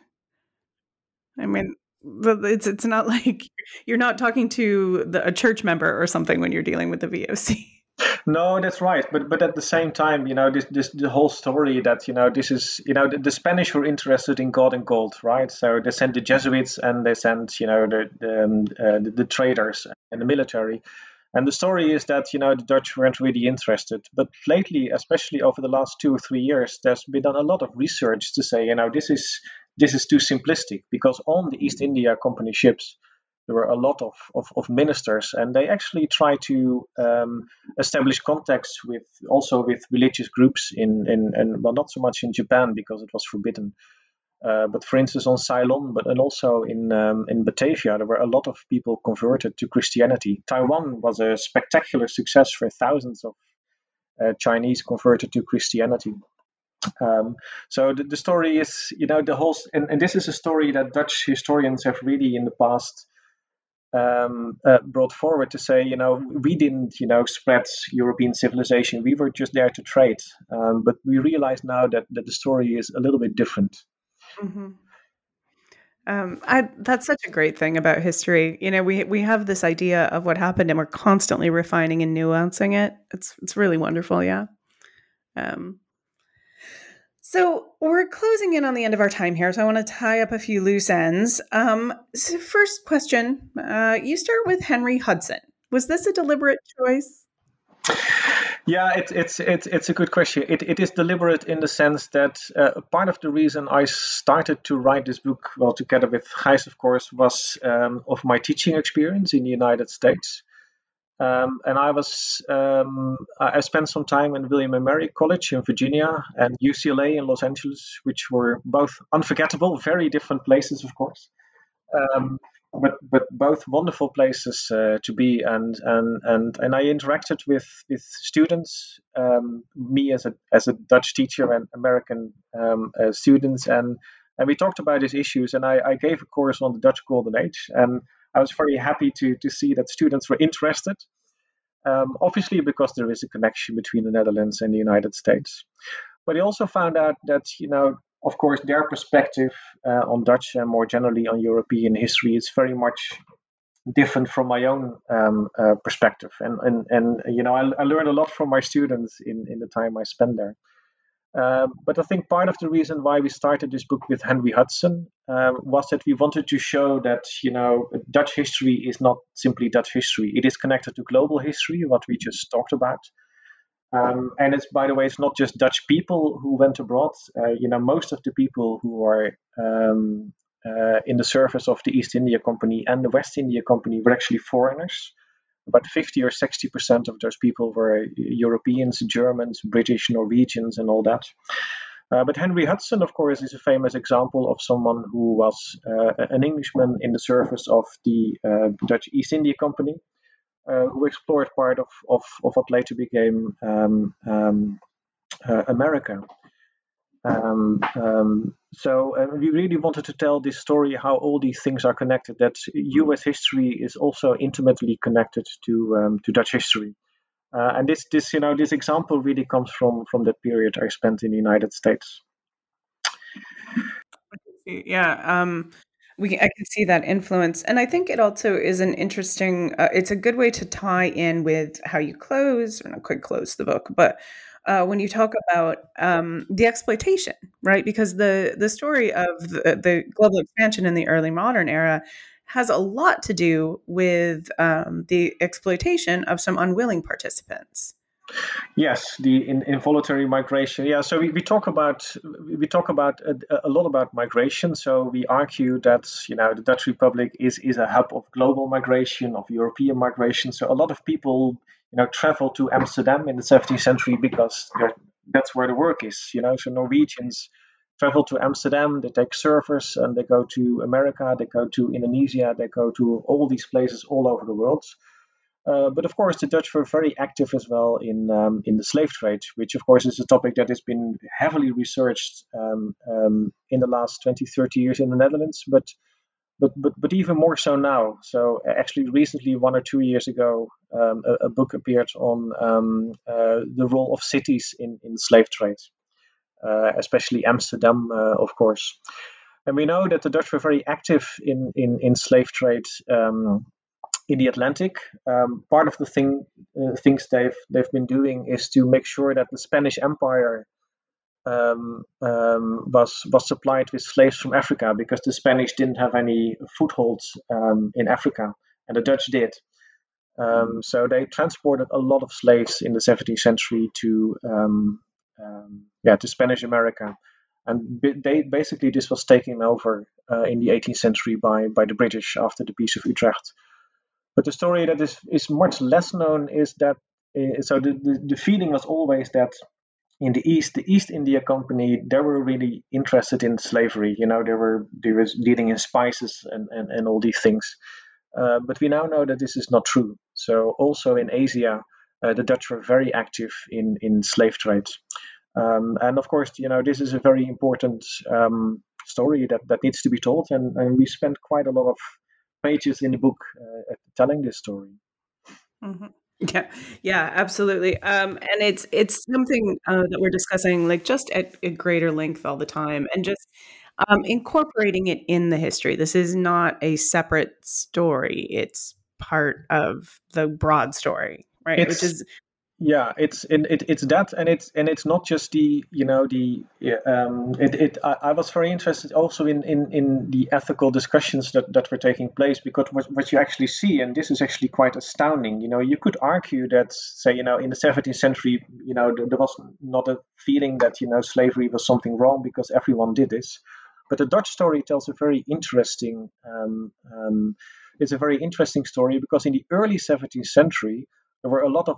I mean it's it's not like you're not talking to the, a church member or something when you're dealing with the VOC no, that's right. But but at the same time, you know, this this the whole story that you know this is you know the, the Spanish were interested in God and gold, right? So they sent the Jesuits and they sent you know the the, um, uh, the, the traders and the military. And the story is that you know the Dutch weren't really interested. But lately, especially over the last two or three years, there's been done a lot of research to say you know this is this is too simplistic because on the East India Company ships there were a lot of, of, of ministers, and they actually try to um, establish contacts with also with religious groups in, in, in well not so much in Japan because it was forbidden, uh, but for instance on Ceylon, but and also in um, in Batavia, there were a lot of people converted to Christianity. Taiwan was a spectacular success for thousands of uh, Chinese converted to Christianity. Um, so the, the story is, you know, the whole, and, and this is a story that Dutch historians have really in the past um, uh, brought forward to say, you know, we didn't, you know, spread European civilization. We were just there to trade. Um, but we realize now that, that the story is a little bit different. Mm-hmm. Um, I, that's such a great thing about history. You know, we we have this idea of what happened, and we're constantly refining and nuancing it. It's it's really wonderful. Yeah. Um, so we're closing in on the end of our time here, so I want to tie up a few loose ends. Um, so first question: uh, You start with Henry Hudson. Was this a deliberate choice? Yeah, it's it's it's it's a good question. It it is deliberate in the sense that uh, part of the reason I started to write this book, well, together with Gijs, of course, was um, of my teaching experience in the United States. Um, and I was um, I spent some time in William and Mary College in Virginia and UCLA in Los Angeles, which were both unforgettable, very different places, of course, um, but but both wonderful places uh, to be. And and and and I interacted with with students, um, me as a as a Dutch teacher and American um, uh, students, and and we talked about these issues. And I, I gave a course on the Dutch Golden Age and I was very happy to, to see that students were interested. Um, obviously, because there is a connection between the Netherlands and the United States. But I also found out that, you know, of course, their perspective uh, on Dutch and more generally on European history is very much different from my own um, uh, perspective. And, and, and, you know, I, I learned a lot from my students in, in the time I spent there. Um, but I think part of the reason why we started this book with Henry Hudson um, was that we wanted to show that you know Dutch history is not simply Dutch history; it is connected to global history, what we just talked about. Um, and it's by the way, it's not just Dutch people who went abroad. Uh, you know, most of the people who are um, uh, in the service of the East India Company and the West India Company were actually foreigners about 50 or 60 percent of those people were Europeans, Germans, British, Norwegians, and all that. Uh, but Henry Hudson, of course, is a famous example of someone who was uh, an Englishman in the service of the uh, Dutch East India Company, uh, who explored part of, of, of what later became um, um, uh, America. Um, um, so uh, we really wanted to tell this story how all these things are connected. That U.S. history is also intimately connected to um, to Dutch history, uh, and this this you know this example really comes from from that period I spent in the United States. Yeah, um, we I can see that influence, and I think it also is an interesting. Uh, it's a good way to tie in with how you close, or not quite close the book, but uh, when you talk about um, the exploitation, right? Because the the story of the, the, global expansion in the early modern era has a lot to do with um, the exploitation of some unwilling participants, Yes, the in, involuntary migration. Yeah, so we, we talk about we talk about a, a, lot about migration. So we argue that you know the Dutch Republic is is a hub of global migration, of European migration. So a lot of people you know travel to Amsterdam in the 17th century because that's where the work is. You know, so Norwegians travel to Amsterdam, they take surfers, and they go to America, they go to Indonesia, they go to all these places all over the world. Uh, but of course, the Dutch were very active as well in um, in the slave trade, which of course is a topic that has been heavily researched um, um, in the last 20, 30 years in the Netherlands, but but but but even more so now. So actually, recently, one or two years ago, um, a, a, book appeared on um, uh, the role of cities in in slave trade, uh, especially Amsterdam, uh, of course. And we know that the Dutch were very active in in, in slave trade um, in the Atlantic. Um, part of the thing uh, things they've they've been doing is to make sure that the Spanish Empire um, um, was was supplied with slaves from Africa because the Spanish didn't have any footholds um, in Africa and the Dutch did. Um, so they transported a lot of slaves in the 17th century to um, yeah to Spanish America. And they, basically, this was taken over uh, in the 18th century by, by the British after the Peace of Utrecht. But the story that is, is much less known is that uh, so the, the, the feeling was always that in the East, the East India Company, they were really interested in slavery. You know, they were they were dealing in spices and, and, and all these things. Uh, but we now know that this is not true. So also in Asia, uh, the Dutch were very active in in slave trade. Um, and of course, you know, this is a very important um, story that, that needs to be told. And, and we spent quite a lot of pages in the book uh, telling this story. Mm-hmm. Yeah, yeah, absolutely. Um, and it's it's something uh, that we're discussing like just at, at greater length all the time, and just um, incorporating it in the history. This is not a separate story; it's part of the broad story, right? It's, Which is yeah it's it, it's that and it's and it's not just the you know the um it, it I, I, was very interested also in in in the ethical discussions that that were taking place because what, what you actually see and this is actually quite astounding you know you could argue that say you know in the 17th century you know there, there was not a feeling that you know slavery was something wrong because everyone did this. But the dutch story tells a very interesting um, um, it's a very interesting story because in the early 17th century there were a lot of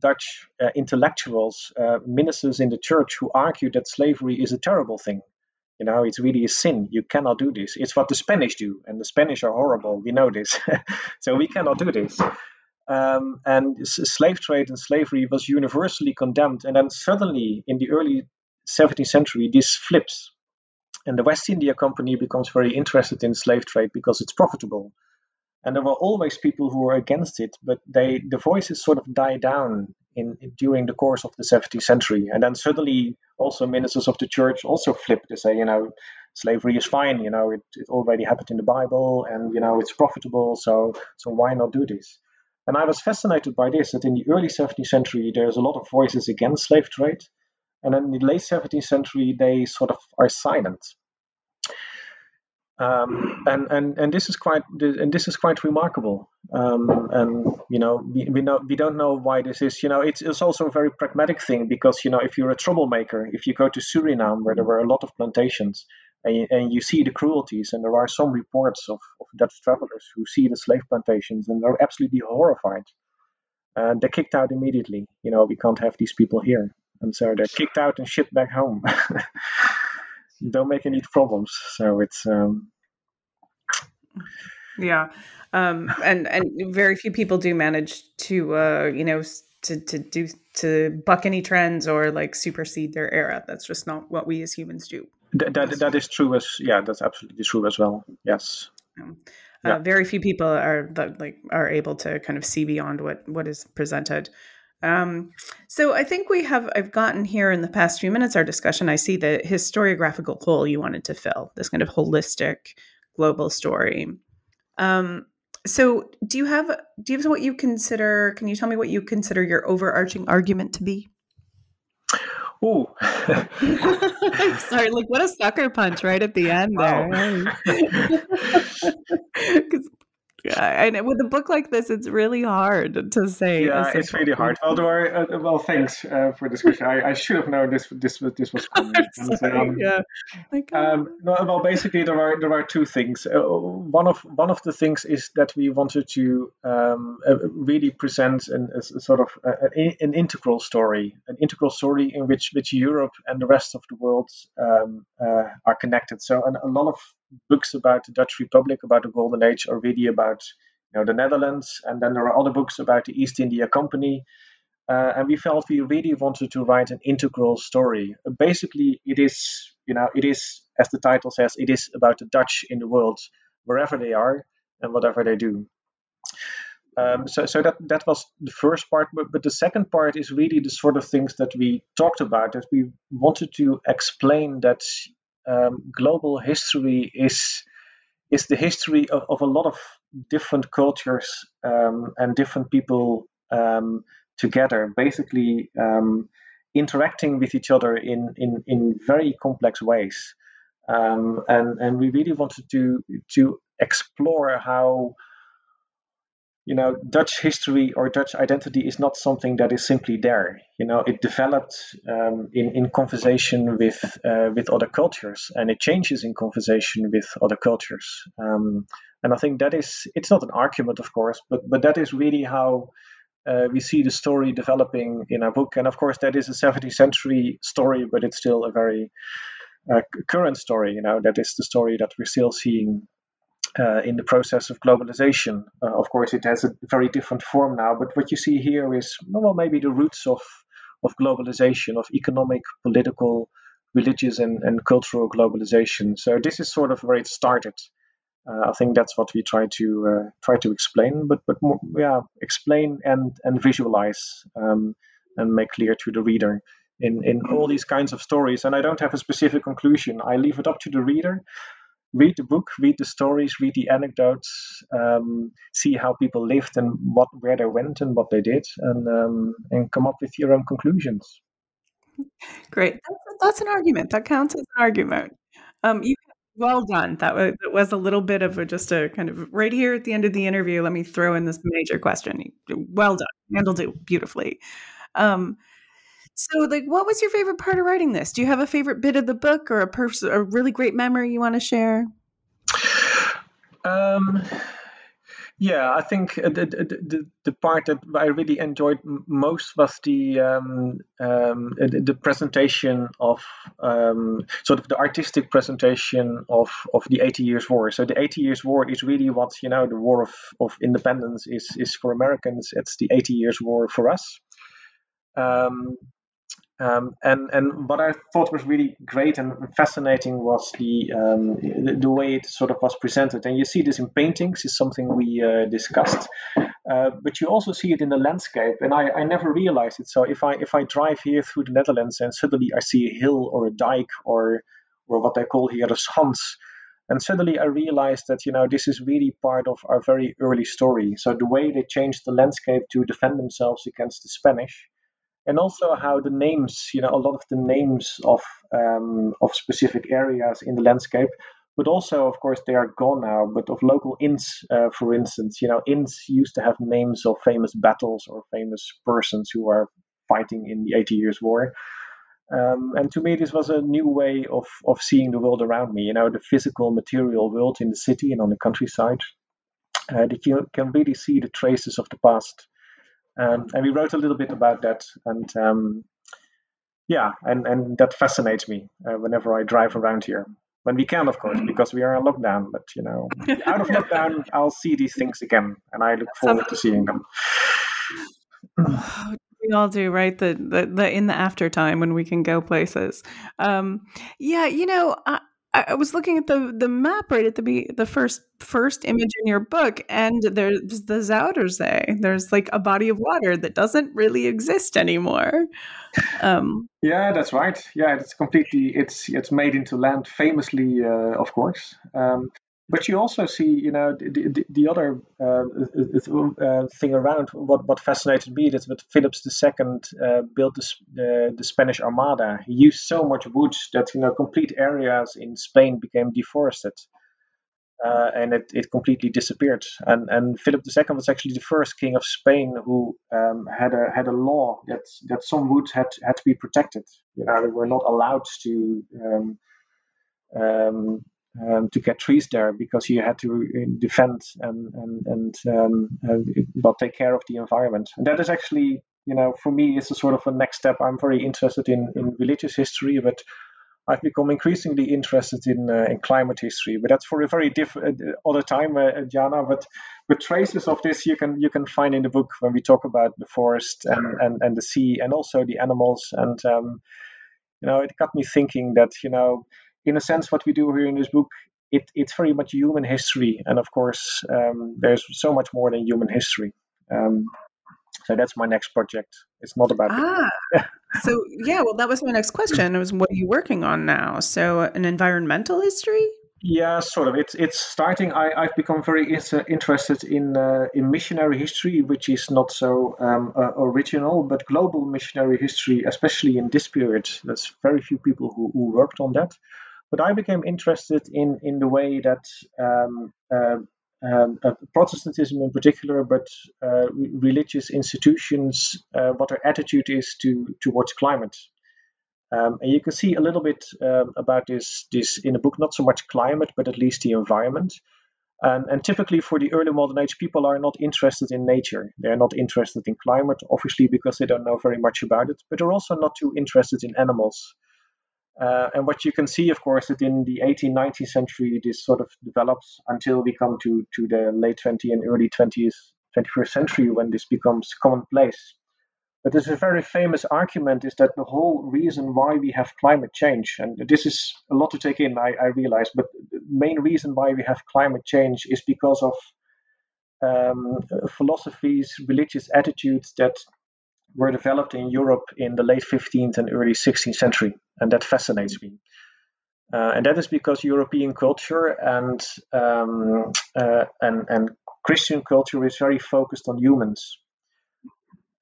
Dutch uh, intellectuals, uh, ministers in the church, who argued that slavery is a terrible thing. You know, it's really a sin. You cannot do this. It's what the Spanish do, and the Spanish are horrible. We know this. so we cannot do this. Um, and slave trade and slavery was universally condemned. And then suddenly, in the early 17th century, this flips. And the West India Company becomes very interested in slave trade because it's profitable and there were always people who were against it, but they the voices sort of died down in, in, during the course of the 17th century, and then suddenly also ministers of the church also flipped to say, you know, slavery is fine, you know, it, it already happened in the Bible, and you know it's profitable, so so why not do this? And I was fascinated by this that in the early 17th century there's a lot of voices against slave trade, and then in the late 17th century they sort of are silent um, and and and this is quite and this is quite remarkable. Um, and you know we, we know we don't know why this is. You know it's it's also a very pragmatic thing because you know if you're a troublemaker, if you go to Suriname where there were a lot of plantations. And you, and you see the cruelties, and there are some reports of, of Dutch travelers who see the slave plantations and they're absolutely horrified. And they're kicked out immediately. You know, we can't have these people here. And so they're kicked out and shipped back home. don't make any problems. So it's um, yeah, um, and and very few people do manage to uh, you know to to do to buck any trends or like supersede their era. That's just not what we as humans do. That that, that is true as yeah, that's absolutely true as well. Yes. Um, yeah. Uh, very few people are like are able to kind of see beyond what what is presented. Um, so I think we have, I've gotten here in the past few minutes, our discussion, I see the historiographical hole you wanted to fill, this kind of holistic global story. Um, so do you have, do you have what you consider, can you tell me what you consider your overarching argument to be? Oh, I'm sorry. Like, what a sucker punch right at the end there. and with a book like this, it's really hard to say. Yeah, it's really hard. Well, there are, uh, well, thanks uh, for this question. I, I, should have known this this this was coming. and, um, yeah. Um, no, well, basically, there are there are two things. Uh, one of one of the things is that we wanted to um, uh, really present an, a, sort of a, an integral story, an integral story in which which Europe and the rest of the world um, uh, are connected. So, and a lot of books about the Dutch Republic, about the Golden Age, or really about you know the Netherlands, and then there are other books about the East India Company. Uh, and we felt we really wanted to write an integral story. Basically, it is you know it is as the title says, it is about the Dutch in the world, wherever they are and whatever they do. Um, so, so that that was the first part, but, but the second part is really the sort of things that we talked about. That we wanted to explain that um, global history is is the history of, of a lot of different cultures um, and different people um, together, basically um, interacting with each other in, in, in very complex ways. Um, and, and we really wanted to, to explore how you know, Dutch history or Dutch identity is not something that is simply there. You know, it developed um, in in conversation with uh, with other cultures, and it changes in conversation with other cultures. Um, and I think that is it's not an argument, of course, but but that is really how. Uh, we see the story developing in our book, and of course, that is a 17th century story, but it's still a very uh, current story. You know, that is the story that we're still seeing uh, in the process of globalization. Uh, of course, it has a very different form now, but what you see here is, well, maybe the roots of, of globalization, of economic, political, religious, and, and cultural globalization. So this is sort of where it started. Uh, I think that's what we try to uh, try to explain, but but more, yeah, explain and and visualize um, and make clear to the reader in in all these kinds of stories. And I don't have a specific conclusion. I leave it up to the reader read the book, read the stories, read the anecdotes, um, see how people lived and what where they went and what they did, and um, and come up with your own conclusions. Great, that's, that's an argument. That counts as an argument. Um, you well done. That was, that was a little bit of a, just a kind of right here at the end of the interview. Let me throw in this major question. Well done, handled it beautifully. Um, so, like, what was your favorite part of writing this? Do you have a favorite bit of the book or a a really great memory you want to share? Um, yeah, I think the, the, the part that I really enjoyed most was the um, um, the presentation of um, sort of the artistic presentation of, of the Eighty Years' War. So the Eighty Years' War is really what you know the War of, of Independence is is for Americans. It's the Eighty Years' War for us. Um, um, and and what I thought was really great and fascinating was the, um, the, way it sort of was presented. And you see this in paintings is something we uh, discussed, uh, but you also see it in the landscape. And I, I never realized it. So if I if I drive here through the Netherlands and suddenly I see a hill or a dike or or what they call here a schans, and suddenly I realized that you know this is really part of our very early story. So the way they changed the landscape to defend themselves against the Spanish and also how the names, you know, a lot of the names of um, of specific areas in the landscape, but also, of course, they are gone now. But of local inns, uh, for instance, you know, inns used to have names of famous battles or famous persons who are fighting in the Eighty Years' War. Um, and to me, this was a new way of of seeing the world around me. You know, the physical, material world in the city and on the countryside. Uh, that you can really see the traces of the past um, and we wrote a little bit about that, and um, yeah, and, and that fascinates me uh, whenever I drive around here. When we can, of course, because we are in lockdown. But you know, out of lockdown, I'll see these things again, and I look forward to seeing them. we all do, right? The, the the in the after time when we can go places. Um, yeah, you know, I, I was looking at the the map right at the be the first first image in your book, and there's the Zuiderzee. There's like a body of water that doesn't really exist anymore. Um, yeah, that's right. Yeah, it's completely it's it's made into land, famously, uh, of course. Um, but you also see, you know, the, the, the other uh, uh, thing around what, what fascinated me is that Phillips II uh, built the, the, the, Spanish Armada. He used so much wood that, you know, complete areas in Spain became deforested. uh, and it, it completely disappeared. And and Philip II was actually the first king of Spain who um, had a had a law that that some wood had had to be protected. You know, they were not allowed to. Um, um, um, to get trees there because you had to uh, defend and and and, um, well take care of the environment. And that is actually, you know, for me, it's a sort of a next step. I'm very interested in in religious history, but I've become increasingly interested in uh, in climate history, but that's for a very different uh, other time, uh, Jana. But but traces of this you can you can find in the book when we talk about the forest and and, and the sea and also the animals. And um, you know, it got me thinking that you know, in a sense, what we do here in this book. It, it's very much human history, and of course, um, there's so much more than human history. Um, so that's my next project. It's not about ah. so yeah, well, that was my next question. It was what are you working on now? So an environmental history. Yeah, sort of. It's it's starting. I, I've become very interested in uh, in missionary history, which is not so um, uh, original, but global missionary history, especially in this period. There's very few people who, who worked on that. But I became interested in in the way that um, uh, um, uh, Protestantism in particular, but uh, religious institutions, uh, what their attitude is to towards climate. Um, and you can see a little bit um, about this this in the book, not so much climate, but at least the environment. And, and typically, for the early modern age, people are not interested in nature. They're not interested in climate, obviously, because they don't know very much about it. But they're also not too interested in animals. Uh, and what you can see, of course, that in the 18th, 19th century, this sort of develops until we come to, to the late 20th and early 20th, 21st century when this becomes commonplace. But there's a very famous argument is that the whole reason why we have climate change, and this is a lot to take in, I, I realize, but the main reason why we have climate change is because of um, philosophies, religious attitudes that were developed in Europe in the late 15th and early 16th century, and that fascinates me. Uh, and that is because European culture and, um, uh, and and Christian culture is very focused on humans,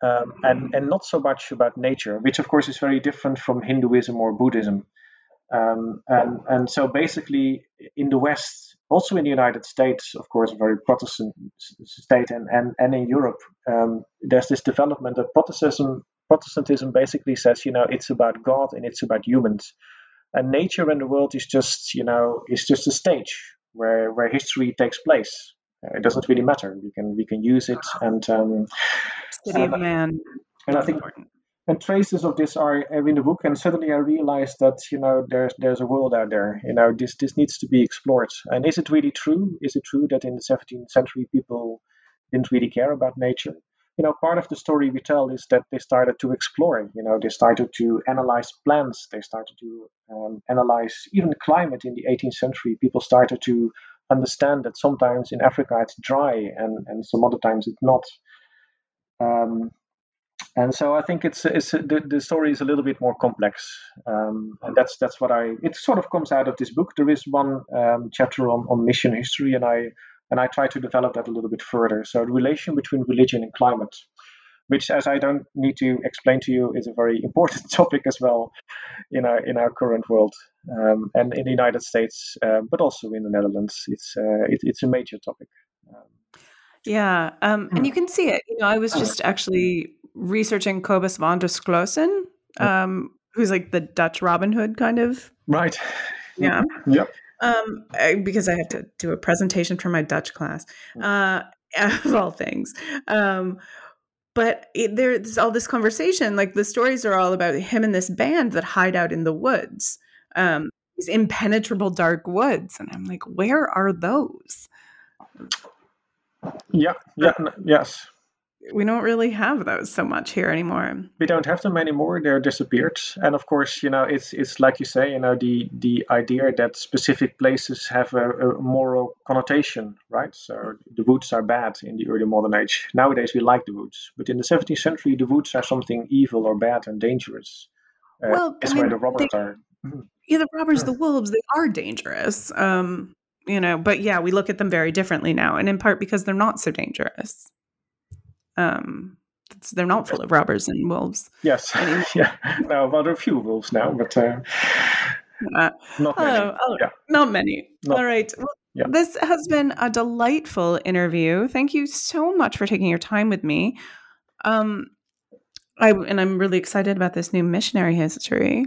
um, and and not so much about nature, which of course is very different from Hinduism or Buddhism. Um, and and so basically, in the West, also in the United States, of course, a very Protestant state, and and, and in Europe, um, there's this development that Protestantism Protestantism basically says, you know, it's about God and it's about humans, and nature and the world is just, you know, is just a stage where where history takes place. It doesn't really matter. We can we can use it and um, city of man. And I think and traces of this are in the book and suddenly i realized that you know there's there's a world out there you know this this needs to be explored and is it really true is it true that in the 17th century people didn't really care about nature you know part of the story we tell is that they started to explore you know they started to analyze plants they started to um, analyze even climate in the 18th century people started to understand that sometimes in africa it's dry and and some other times it's not um, and so I think it's it's the, the story is a little bit more complex, um, and that's that's what I it sort of comes out of this book. There is one um, chapter on, on mission history, and I and I try to develop that a little bit further. So the relation between religion and climate, which, as I don't need to explain to you, is a very important topic as well in our in our current world, um, and in the United States, uh, but also in the Netherlands, it's uh, it, it's a major topic. Um, yeah, um, and you can see it. You know, I was just actually researching Cobus van der Sklossen, um, who's like the Dutch Robin Hood kind of. Right. Yeah. Yep. Um, I, because I have to do a presentation for my Dutch class, uh, of all things. Um, but it, there's all this conversation. Like the stories are all about him and this band that hide out in the woods, um, these impenetrable dark woods, and I'm like, where are those? Yeah. Yeah. Yes we don't really have those so much here anymore. We don't have them anymore. They're disappeared. And of course, you know, it's it's like you say, you know, the the idea that specific places have a, a moral connotation, right? So the woods are bad in the early modern age. Nowadays, we like the woods, but in the 17th century, the woods are something evil or bad and dangerous. Uh, well, I mean, where the robbers they, are. Yeah, the robbers, the wolves, they are dangerous. Um, you know, but yeah, we look at them very differently now, and in part because they're not so dangerous. Um, they're not full of robbers and wolves. Yes. yeah. Now well, there are a few wolves now, but uh, uh, not many. Oh, oh, yeah. Not many. Not, All right. Well, yeah. This has been a delightful interview. Thank you so much for taking your time with me. Um, I and I'm really excited about this new missionary history.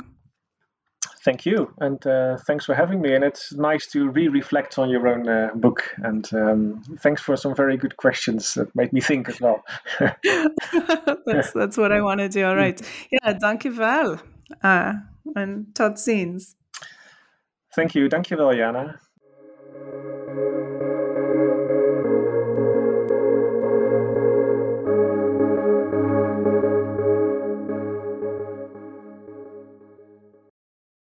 Thank you, and uh, thanks for having me. And it's nice to re-reflect on your own uh, book. And um, thanks for some very good questions that made me think as well. that's that's what I want to do. All right, yeah, dankjewel, uh, and tot ziens. Thank you, dankjewel, Jana.